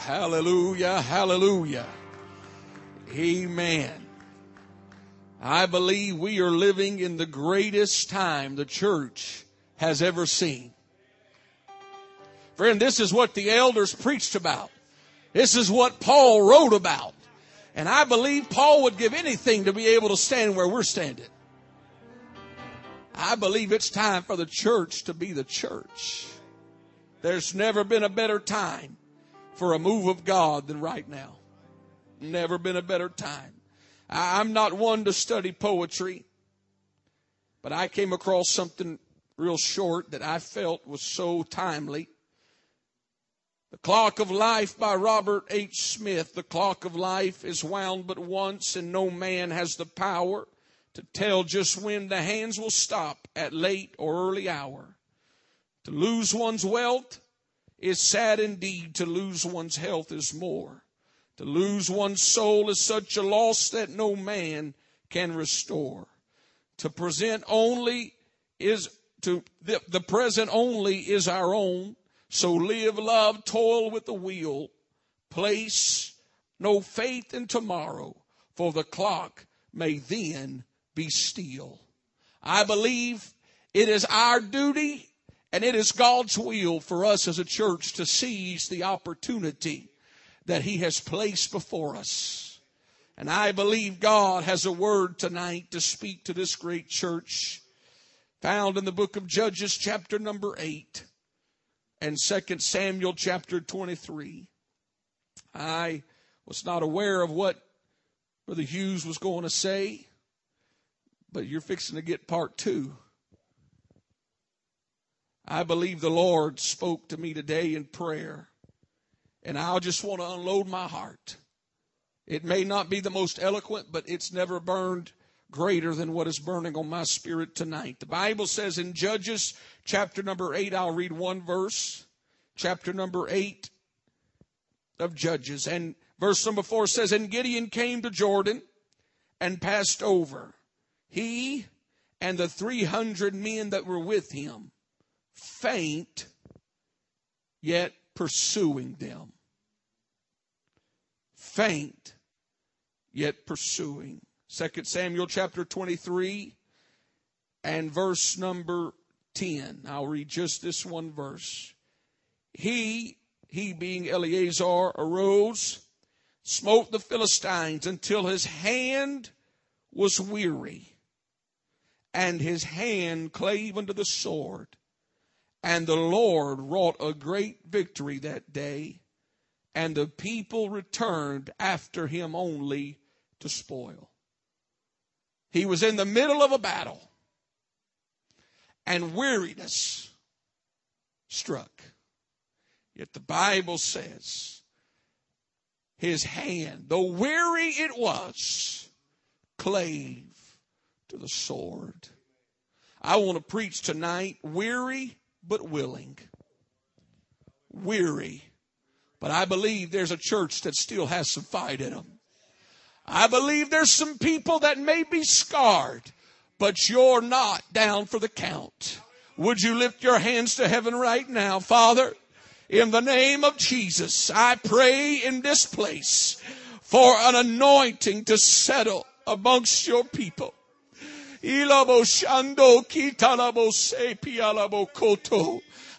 Hallelujah, hallelujah. Amen. I believe we are living in the greatest time the church has ever seen. Friend, this is what the elders preached about. This is what Paul wrote about. And I believe Paul would give anything to be able to stand where we're standing. I believe it's time for the church to be the church. There's never been a better time for a move of God than right now. Never been a better time. I'm not one to study poetry, but I came across something real short that I felt was so timely. The Clock of Life by Robert H. Smith. The clock of life is wound but once, and no man has the power to tell just when the hands will stop at late or early hour. To lose one's wealth is sad indeed. To lose one's health is more. To lose one's soul is such a loss that no man can restore. To present only is to the, the present only is our own. So live, love, toil with the wheel. Place no faith in tomorrow, for the clock may then be still. I believe it is our duty and it is God's will for us as a church to seize the opportunity that He has placed before us. And I believe God has a word tonight to speak to this great church found in the book of Judges chapter number 8 and 2 Samuel chapter 23. I was not aware of what Brother Hughes was going to say, but you're fixing to get part two. I believe the Lord spoke to me today in prayer and I'll just want to unload my heart. It may not be the most eloquent, but it's never burned greater than what is burning on my spirit tonight. The Bible says in Judges chapter number 8, I'll read one verse. Chapter number 8 of Judges. And verse number 4 says, And Gideon came to Jordan and passed over. He and the 300 men that were with him faint, yet pursuing them. Faint, yet pursuing. 2 Samuel chapter 23 and verse number 10. I'll read just this one verse. He, he being Eleazar, arose, smote the Philistines until his hand was weary, and his hand clave unto the sword. And the Lord wrought a great victory that day, and the people returned after him only to spoil. He was in the middle of a battle, and weariness struck. Yet the Bible says his hand, though weary it was, clave to the sword. I want to preach tonight weary but willing. Weary. But I believe there's a church that still has some fight in them. I believe there's some people that may be scarred, but you're not down for the count. Would you lift your hands to heaven right now, Father? In the name of Jesus, I pray in this place for an anointing to settle amongst your people.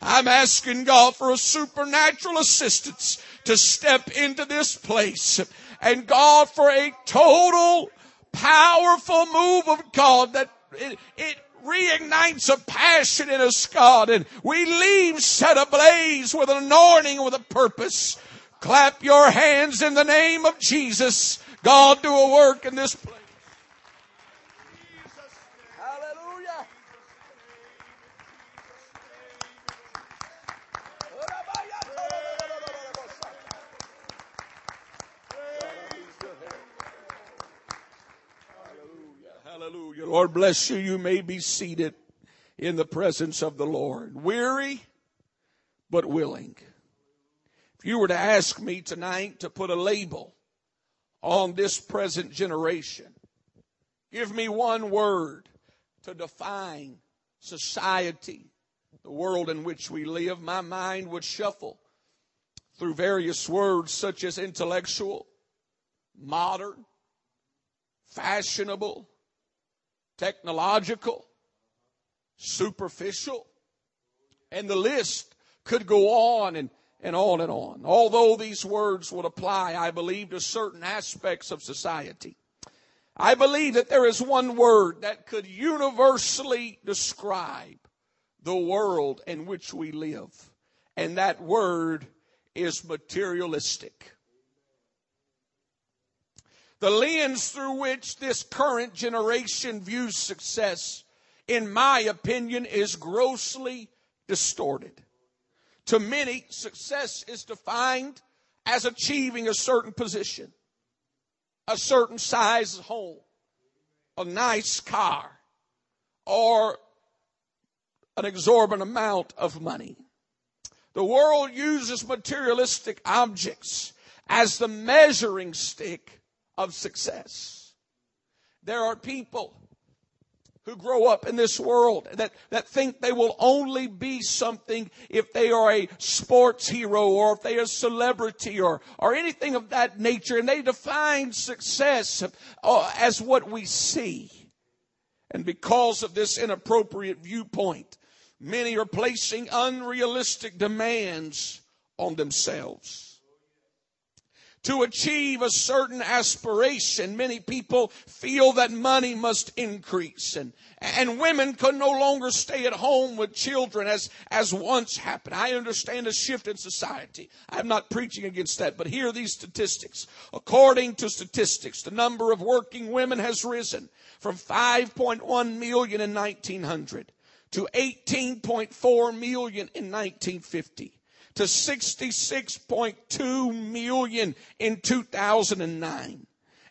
I'm asking God for a supernatural assistance to step into this place and God for a total powerful move of God that it, it reignites a passion in us, God, and we leave set ablaze with an anointing with a purpose. Clap your hands in the name of Jesus. God, do a work in this place. Hallelujah. Lord bless you. You may be seated in the presence of the Lord. Weary, but willing. If you were to ask me tonight to put a label on this present generation, give me one word to define society, the world in which we live, my mind would shuffle through various words such as intellectual, modern, fashionable, technological, superficial, and the list could go on and, and on and on. Although these words would apply, I believe, to certain aspects of society. I believe that there is one word that could universally describe the world in which we live. And that word is materialistic. The lens through which this current generation views success, in my opinion, is grossly distorted. To many, success is defined as achieving a certain position, a certain size home, a nice car, or an exorbitant amount of money. The world uses materialistic objects as the measuring stick of success. There are people who grow up in this world that, that think they will only be something if they are a sports hero or if they are a celebrity or, or anything of that nature. And they define success uh, as what we see. And because of this inappropriate viewpoint, many are placing unrealistic demands on themselves to achieve a certain aspiration, many people feel that money must increase and, and women can no longer stay at home with children as, as once happened. I understand a shift in society. I'm not preaching against that, but here are these statistics. According to statistics, the number of working women has risen from 5.1 million in 1900 to 18.4 million in 1950 to 66.2 million in 2009.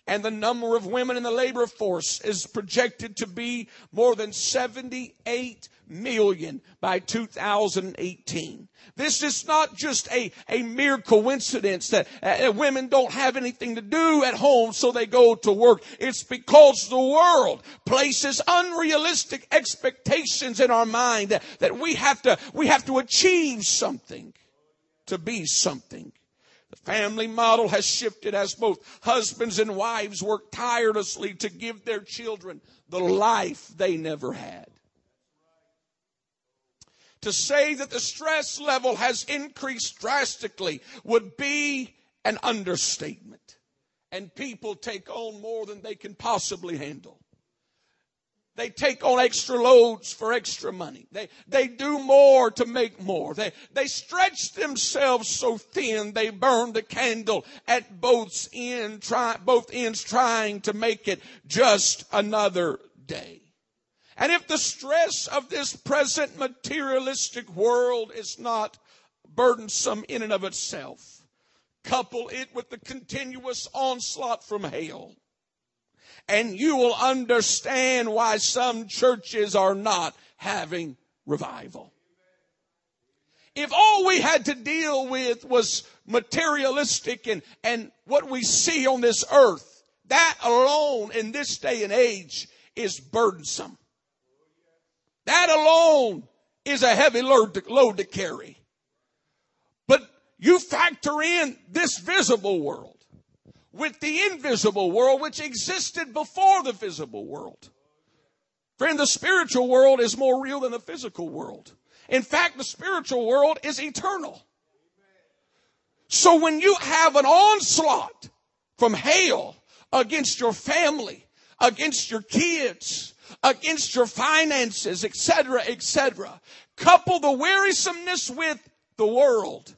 And the number of women in the labor force is projected to be more than 78 million by 2018. This is not just a, a mere coincidence that uh, women don't have anything to do at home so they go to work. It's because the world places unrealistic expectations in our mind that, that we have to, we have to achieve something to be something. The family model has shifted as both husbands and wives work tirelessly to give their children the life they never had. To say that the stress level has increased drastically would be an understatement. And people take on more than they can possibly handle. They take on extra loads for extra money. They, they do more to make more. They, they stretch themselves so thin they burn the candle at both, end, try, both ends trying to make it just another day. And if the stress of this present materialistic world is not burdensome in and of itself, couple it with the continuous onslaught from hell and you will understand why some churches are not having revival. If all we had to deal with was materialistic and, and what we see on this earth, that alone in this day and age is burdensome. That alone is a heavy load to, load to carry. But you factor in this visible world with the invisible world which existed before the visible world. Friend, the spiritual world is more real than the physical world. In fact, the spiritual world is eternal. So when you have an onslaught from hell against your family, against your kids, against your finances, etc., etc., couple the wearisomeness with the world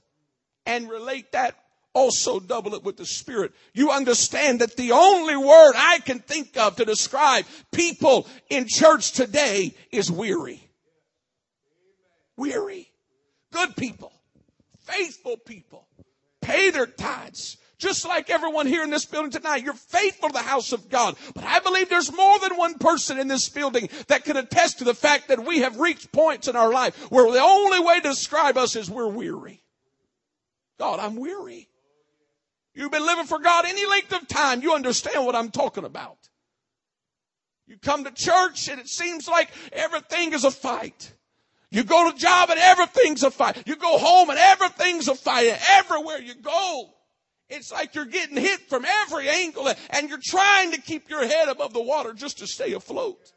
and relate that also double it with the Spirit. You understand that the only word I can think of to describe people in church today is weary. Weary. Good people. Faithful people. Pay their tithes. Just like everyone here in this building tonight, you're faithful to the house of God. But I believe there's more than one person in this building that can attest to the fact that we have reached points in our life where the only way to describe us is we're weary. God, I'm weary. You've been living for God any length of time. You understand what I'm talking about. You come to church and it seems like everything is a fight. You go to job and everything's a fight. You go home and everything's a fight. Everywhere you go, it's like you're getting hit from every angle and you're trying to keep your head above the water just to stay afloat.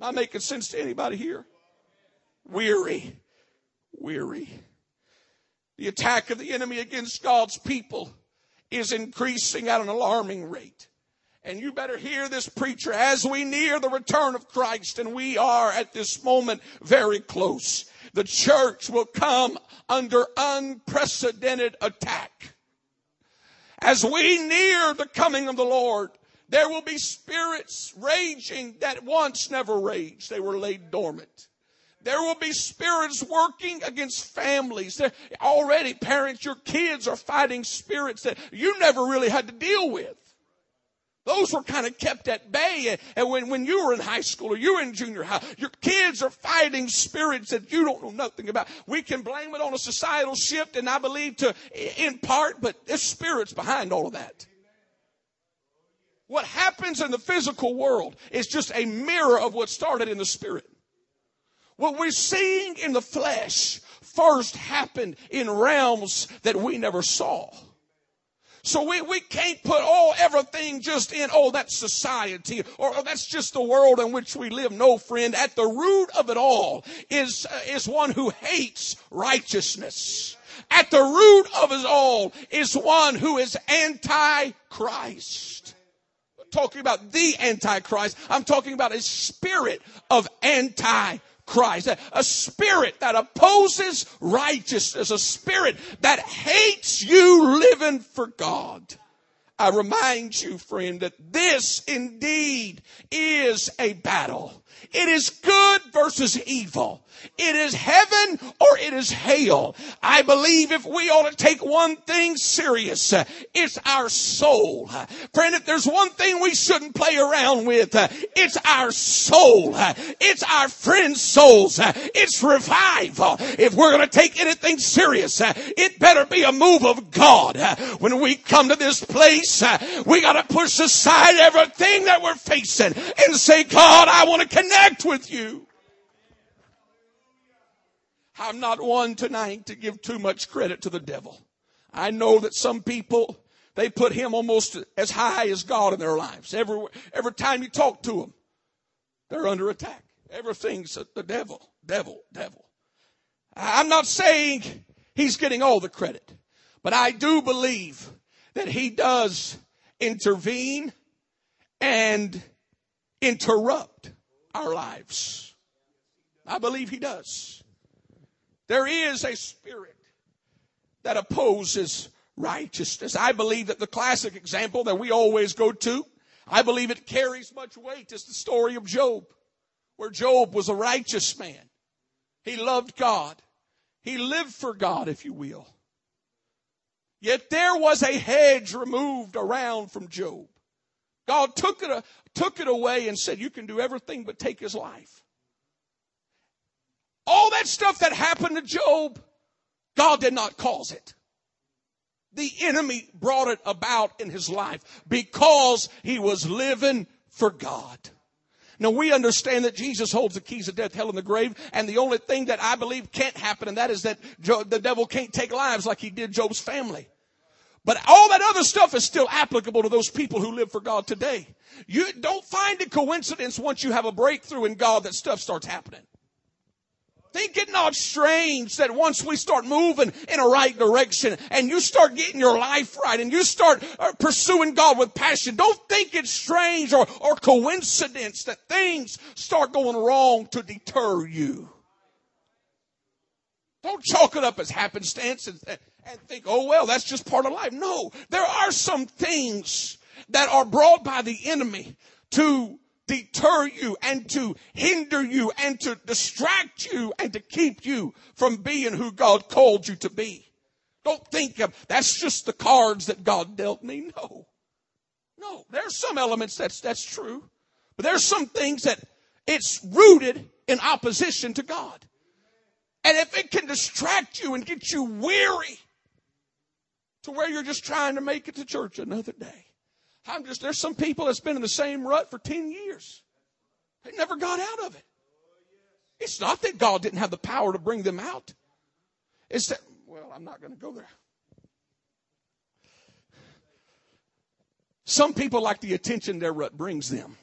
Am I making sense to anybody here? Weary. Weary. The attack of the enemy against God's people is increasing at an alarming rate. And you better hear this preacher as we near the return of Christ, and we are at this moment very close. The church will come under unprecedented attack. As we near the coming of the Lord, there will be spirits raging that once never raged. They were laid dormant. There will be spirits working against families. Already, parents, your kids are fighting spirits that you never really had to deal with. Those were kind of kept at bay. And when, when you were in high school or you were in junior high, your kids are fighting spirits that you don't know nothing about. We can blame it on a societal shift, and I believe to, in part, but there's spirits behind all of that. What happens in the physical world is just a mirror of what started in the spirit. What we're seeing in the flesh first happened in realms that we never saw. So we, we can't put all everything just in, oh, that's society or oh, that's just the world in which we live. No, friend, at the root of it all is, uh, is one who hates righteousness. At the root of it all is one who is anti-Christ. talking about the antichrist. I'm talking about a spirit of anti Christ. A spirit that opposes righteousness. A spirit that hates you living for God. I remind you, friend, that this indeed is a battle. It is good versus evil. It is heaven or it is hell. I believe if we ought to take one thing serious, uh, it's our soul. Friend, if there's one thing we shouldn't play around with, uh, it's our soul. It's our friend's souls. It's revival. If we're going to take anything serious, uh, it better be a move of God. When we come to this place, we got to push aside everything that we're facing and say, God, I want to connect with you. I'm not one tonight to give too much credit to the devil. I know that some people, they put him almost as high as God in their lives. Every, every time you talk to them, they're under attack. Everything's the devil, devil, devil. I'm not saying he's getting all the credit, but I do believe that he does intervene and interrupt our lives. I believe he does. There is a spirit that opposes righteousness. I believe that the classic example that we always go to, I believe it carries much weight, is the story of Job, where Job was a righteous man. He loved God. He lived for God, if you will. Yet there was a hedge removed around from Job. God took it, uh, took it away and said, you can do everything but take his life. All that stuff that happened to Job, God did not cause it. The enemy brought it about in his life because he was living for God. Now we understand that Jesus holds the keys of death, hell, and the grave, and the only thing that I believe can't happen, and that is that the devil can't take lives like he did Job's family. But all that other stuff is still applicable to those people who live for God today. You don't find a coincidence once you have a breakthrough in God that stuff starts happening. Think it not strange that once we start moving in a right direction and you start getting your life right and you start uh, pursuing God with passion, don't think it's strange or, or coincidence that things start going wrong to deter you. Don't chalk it up as happenstance and, and think, oh well, that's just part of life. No, there are some things that are brought by the enemy to deter you and to hinder you and to distract you and to keep you from being who God called you to be. Don't think of that's just the cards that God dealt me. No. No, there's some elements that's that's true. But there's some things that it's rooted in opposition to God. And if it can distract you and get you weary to where you're just trying to make it to church another day, I'm just, there's some people that's been in the same rut for 10 years. They never got out of it. It's not that God didn't have the power to bring them out. It's that, well, I'm not going to go there. Some people like the attention their rut brings them.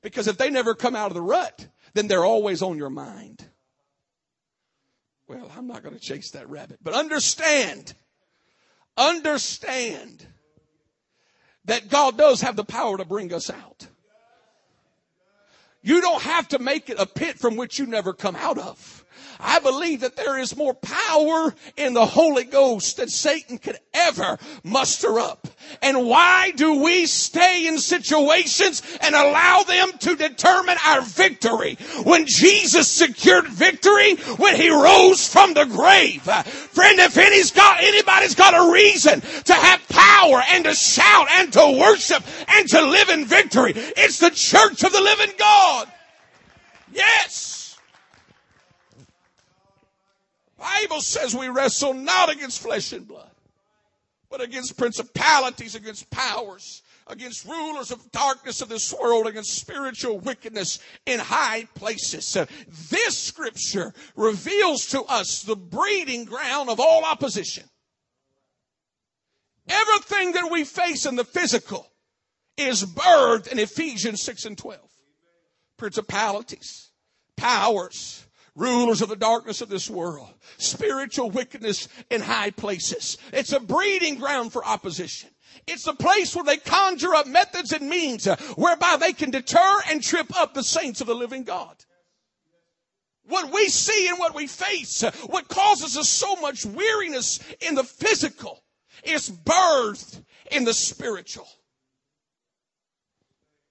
Because if they never come out of the rut, then they're always on your mind. Well, I'm not going to chase that rabbit, but understand, understand that God does have the power to bring us out. You don't have to make it a pit from which you never come out of. I believe that there is more power in the Holy Ghost than Satan could ever muster up. And why do we stay in situations and allow them to determine our victory? When Jesus secured victory, when he rose from the grave. Friend, if any's got, anybody's got a reason to have power and to shout and to worship and to live in victory, it's the church of the living God. Yes. Bible says we wrestle not against flesh and blood, but against principalities, against powers, against rulers of darkness of this world, against spiritual wickedness in high places. This scripture reveals to us the breeding ground of all opposition. Everything that we face in the physical is birthed in Ephesians 6 and 12. Principalities, powers, rulers of the darkness of this world, spiritual wickedness in high places. It's a breeding ground for opposition. It's a place where they conjure up methods and means whereby they can deter and trip up the saints of the living God. What we see and what we face, what causes us so much weariness in the physical is birthed in the spiritual.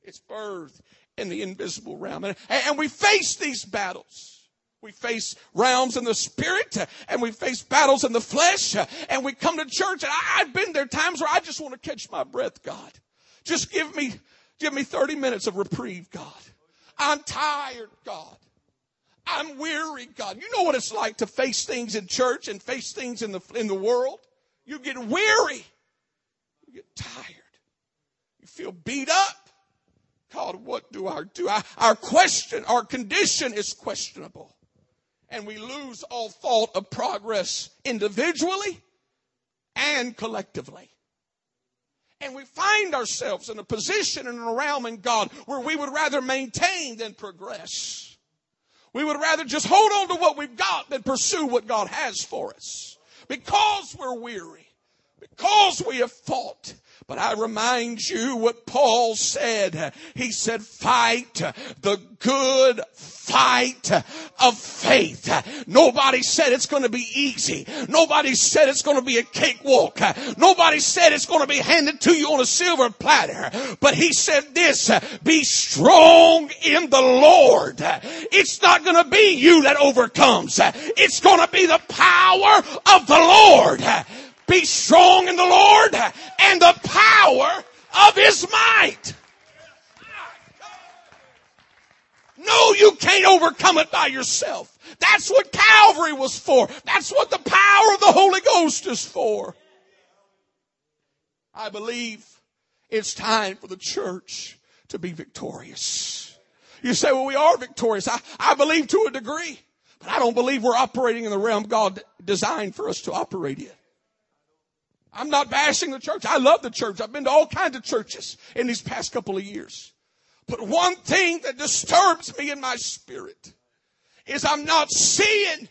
It's birthed in the invisible realm. And, and we face these battles. We face realms in the spirit and we face battles in the flesh and we come to church and I, have been there times where I just want to catch my breath, God. Just give me, give me 30 minutes of reprieve, God. I'm tired, God. I'm weary, God. You know what it's like to face things in church and face things in the, in the world? You get weary. You get tired. You feel beat up. God, what do I do? I, our question, our condition is questionable and we lose all thought of progress individually and collectively. And we find ourselves in a position and a realm in God where we would rather maintain than progress. We would rather just hold on to what we've got than pursue what God has for us. Because we're weary. Because we have fought but I remind you what Paul said. He said, fight the good fight of faith. Nobody said it's going to be easy. Nobody said it's going to be a cakewalk. Nobody said it's going to be handed to you on a silver platter. But he said this, be strong in the Lord. It's not going to be you that overcomes. It's going to be the power of the Lord. Be strong in the Lord and the power of his might. No, you can't overcome it by yourself. That's what Calvary was for. That's what the power of the Holy Ghost is for. I believe it's time for the church to be victorious. You say, well, we are victorious. I, I believe to a degree, but I don't believe we're operating in the realm God designed for us to operate in. I'm not bashing the church. I love the church. I've been to all kinds of churches in these past couple of years. But one thing that disturbs me in my spirit is I'm not seeing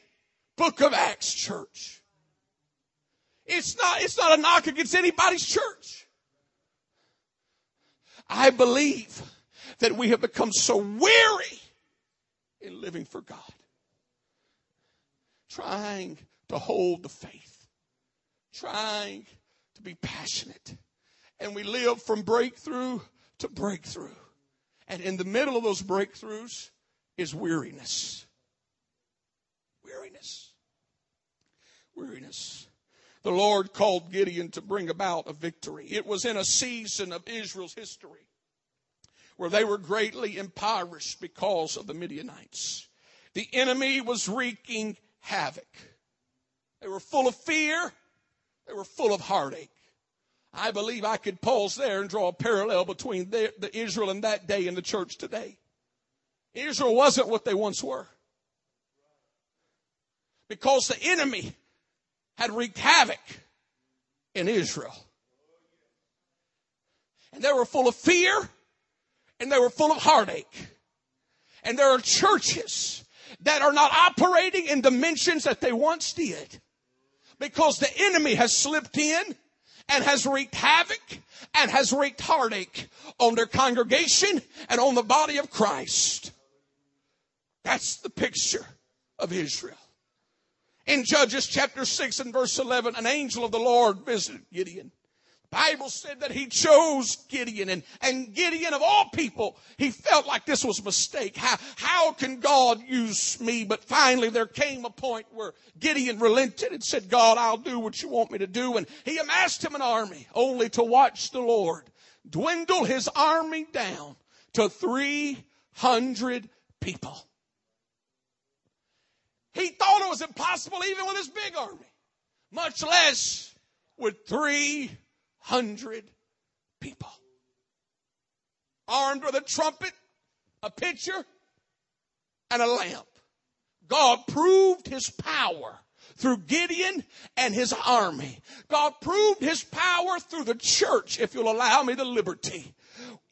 Book of Acts church. It's not, it's not a knock against anybody's church. I believe that we have become so weary in living for God, trying to hold the faith, trying to be passionate. And we live from breakthrough to breakthrough. And in the middle of those breakthroughs is weariness. Weariness. Weariness. The Lord called Gideon to bring about a victory. It was in a season of Israel's history where they were greatly impoverished because of the Midianites. The enemy was wreaking havoc. They were full of fear. They were full of heartache. I believe I could pause there and draw a parallel between the, the Israel in that day and the church today. Israel wasn't what they once were. Because the enemy had wreaked havoc in Israel. And they were full of fear and they were full of heartache. And there are churches that are not operating in dimensions that they once did because the enemy has slipped in and has wreaked havoc and has wreaked heartache on their congregation and on the body of Christ. That's the picture of Israel. In Judges chapter 6 and verse 11, an angel of the Lord visited Gideon. Bible said that he chose Gideon and, and Gideon of all people, he felt like this was a mistake. How, how can God use me? But finally there came a point where Gideon relented and said, God, I'll do what you want me to do. And he amassed him an army only to watch the Lord dwindle his army down to 300 people. He thought it was impossible even with his big army, much less with 300 people. Armed with a trumpet, a pitcher, and a lamp. God proved his power through Gideon and his army. God proved his power through the church, if you'll allow me the liberty.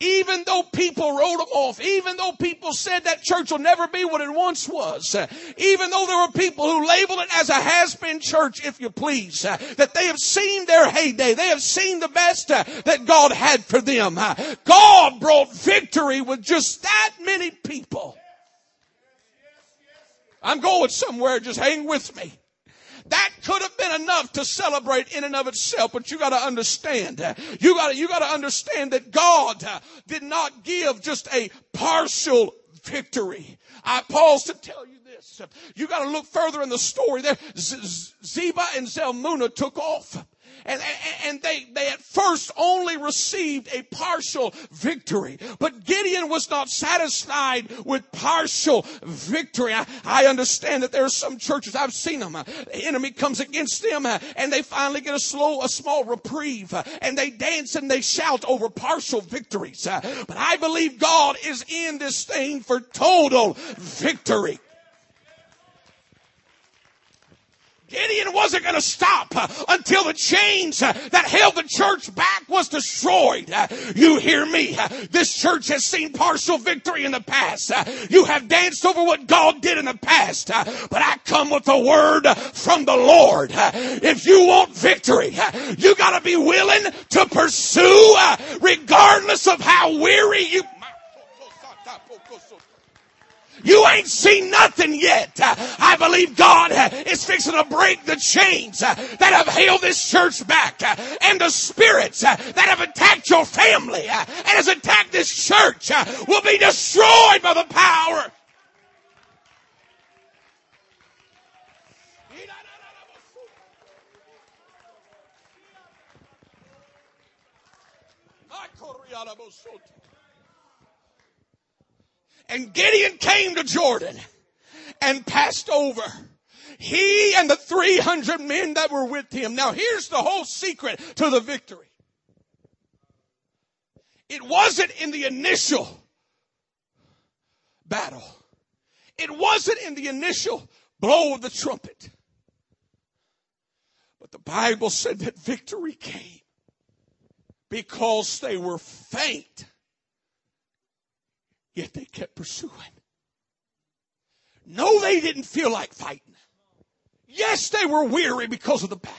Even though people wrote them off, even though people said that church will never be what it once was, uh, even though there were people who labeled it as a has-been church, if you please, uh, that they have seen their heyday, they have seen the best uh, that God had for them. God brought victory with just that many people. I'm going somewhere, just hang with me. That could have been enough to celebrate in and of itself, but you gotta understand, you gotta, you gotta understand that God uh, did not give just a partial victory. I pause to tell you this. You gotta look further in the story there. Zebah and Zalmunna took off and, and they, they at first only received a partial victory. But Gideon was not satisfied with partial victory. I, I understand that there are some churches, I've seen them, uh, the enemy comes against them uh, and they finally get a slow, a small reprieve uh, and they dance and they shout over partial victories. But I believe God is in this thing for total victory. Gideon wasn't going to stop uh, until the chains uh, that held the church back was destroyed. Uh, you hear me? This church has seen partial victory in the past. You have danced over what God did in the past. But I come with a word from the Lord. If you want victory, you got to be willing to pursue regardless of how weary you you ain't seen nothing yet. I believe God is fixing to break the chains that have held this church back and the spirits that have attacked your family and has attacked this church will be destroyed by the power. And Gideon came to Jordan and passed over. He and the 300 men that were with him. Now here's the whole secret to the victory. It wasn't in the initial battle. It wasn't in the initial blow of the trumpet. But the Bible said that victory came because they were faint Yet they kept pursuing. No, they didn't feel like fighting. Yes, they were weary because of the battle.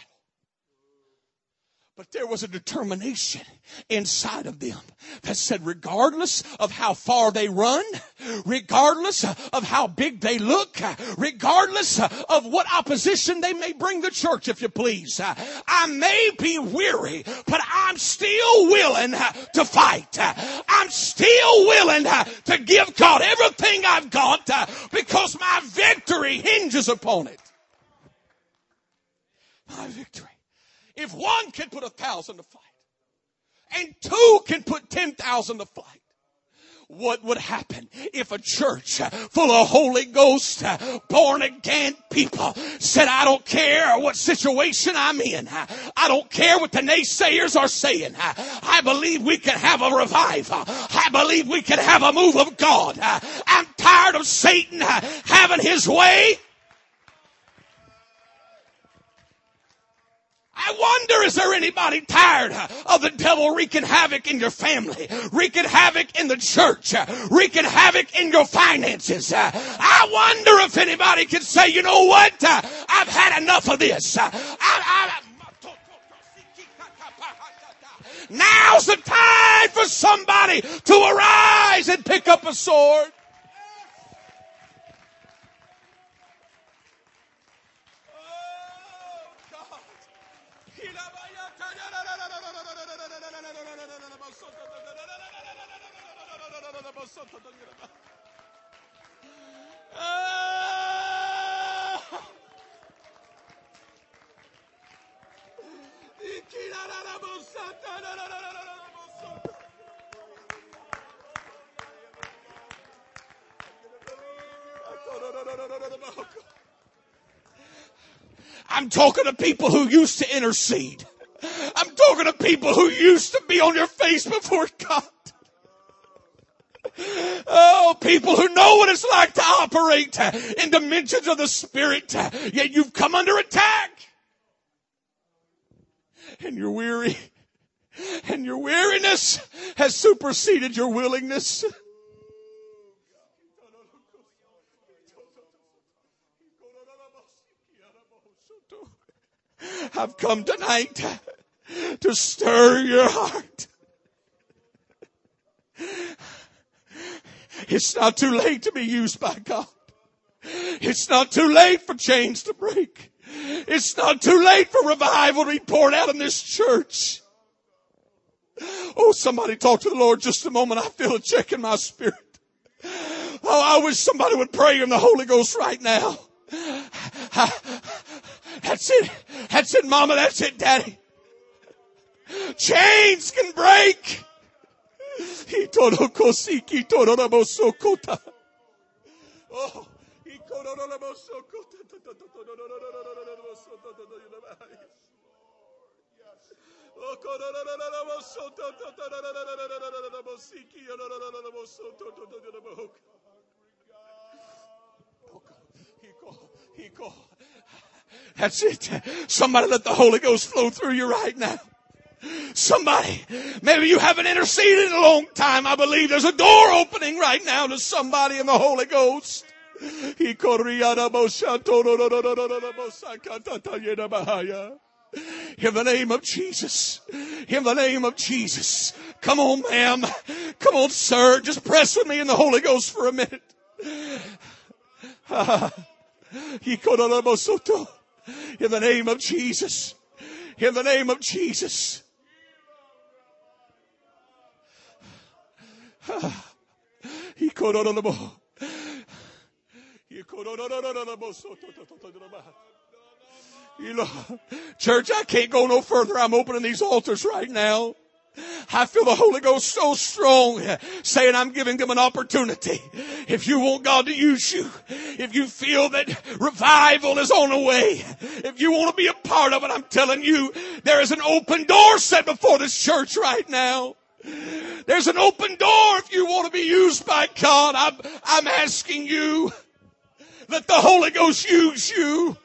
But there was a determination inside of them that said, regardless of how far they run, regardless of how big they look, regardless of what opposition they may bring the church, if you please, I may be weary, but I'm still willing to fight. I'm still willing to give God everything I've got because my victory hinges upon it. My victory. If one can put a thousand to flight and two can put 10,000 to flight, what would happen if a church full of Holy Ghost, born again people said, I don't care what situation I'm in. I don't care what the naysayers are saying. I believe we can have a revival. I believe we can have a move of God. I'm tired of Satan having his way. I wonder, is there anybody tired of the devil wreaking havoc in your family, wreaking havoc in the church, wreaking havoc in your finances? I wonder if anybody can say, you know what? I've had enough of this. I, I, Now's the time for somebody to arise and pick up a sword. I'm talking to people who used to intercede. I'm talking to people who used to be on your face before God. Oh, people who know what it's like to operate in dimensions of the Spirit, yet you've come under attack. And you're weary. And your weariness has superseded your willingness. I've come tonight to stir your heart. It's not too late to be used by God. It's not too late for chains to break. It's not too late for revival to be poured out in this church. Oh, somebody talk to the Lord just a moment. I feel a check in my spirit. Oh, I wish somebody would pray in the Holy Ghost right now. That's it. That's it, mama. That's it, daddy. Chains can break. Oh. That's it. Somebody let the Holy Ghost flow through you right now. Somebody, maybe you haven't interceded in a long time. I believe there's a door opening right now to somebody in the Holy Ghost. In the name of Jesus. In the name of Jesus. Come on, ma'am. Come on, sir. Just press with me in the Holy Ghost for a minute. In the name of Jesus. In the name of Jesus. Church, I can't go no further. I'm opening these altars right now. I feel the Holy Ghost so strong saying I'm giving them an opportunity. If you want God to use you, if you feel that revival is on the way, if you want to be a part of it, I'm telling you, there is an open door set before this church right now. There's an open door if you want to be used by God. I'm, I'm asking you, let the Holy Ghost use you.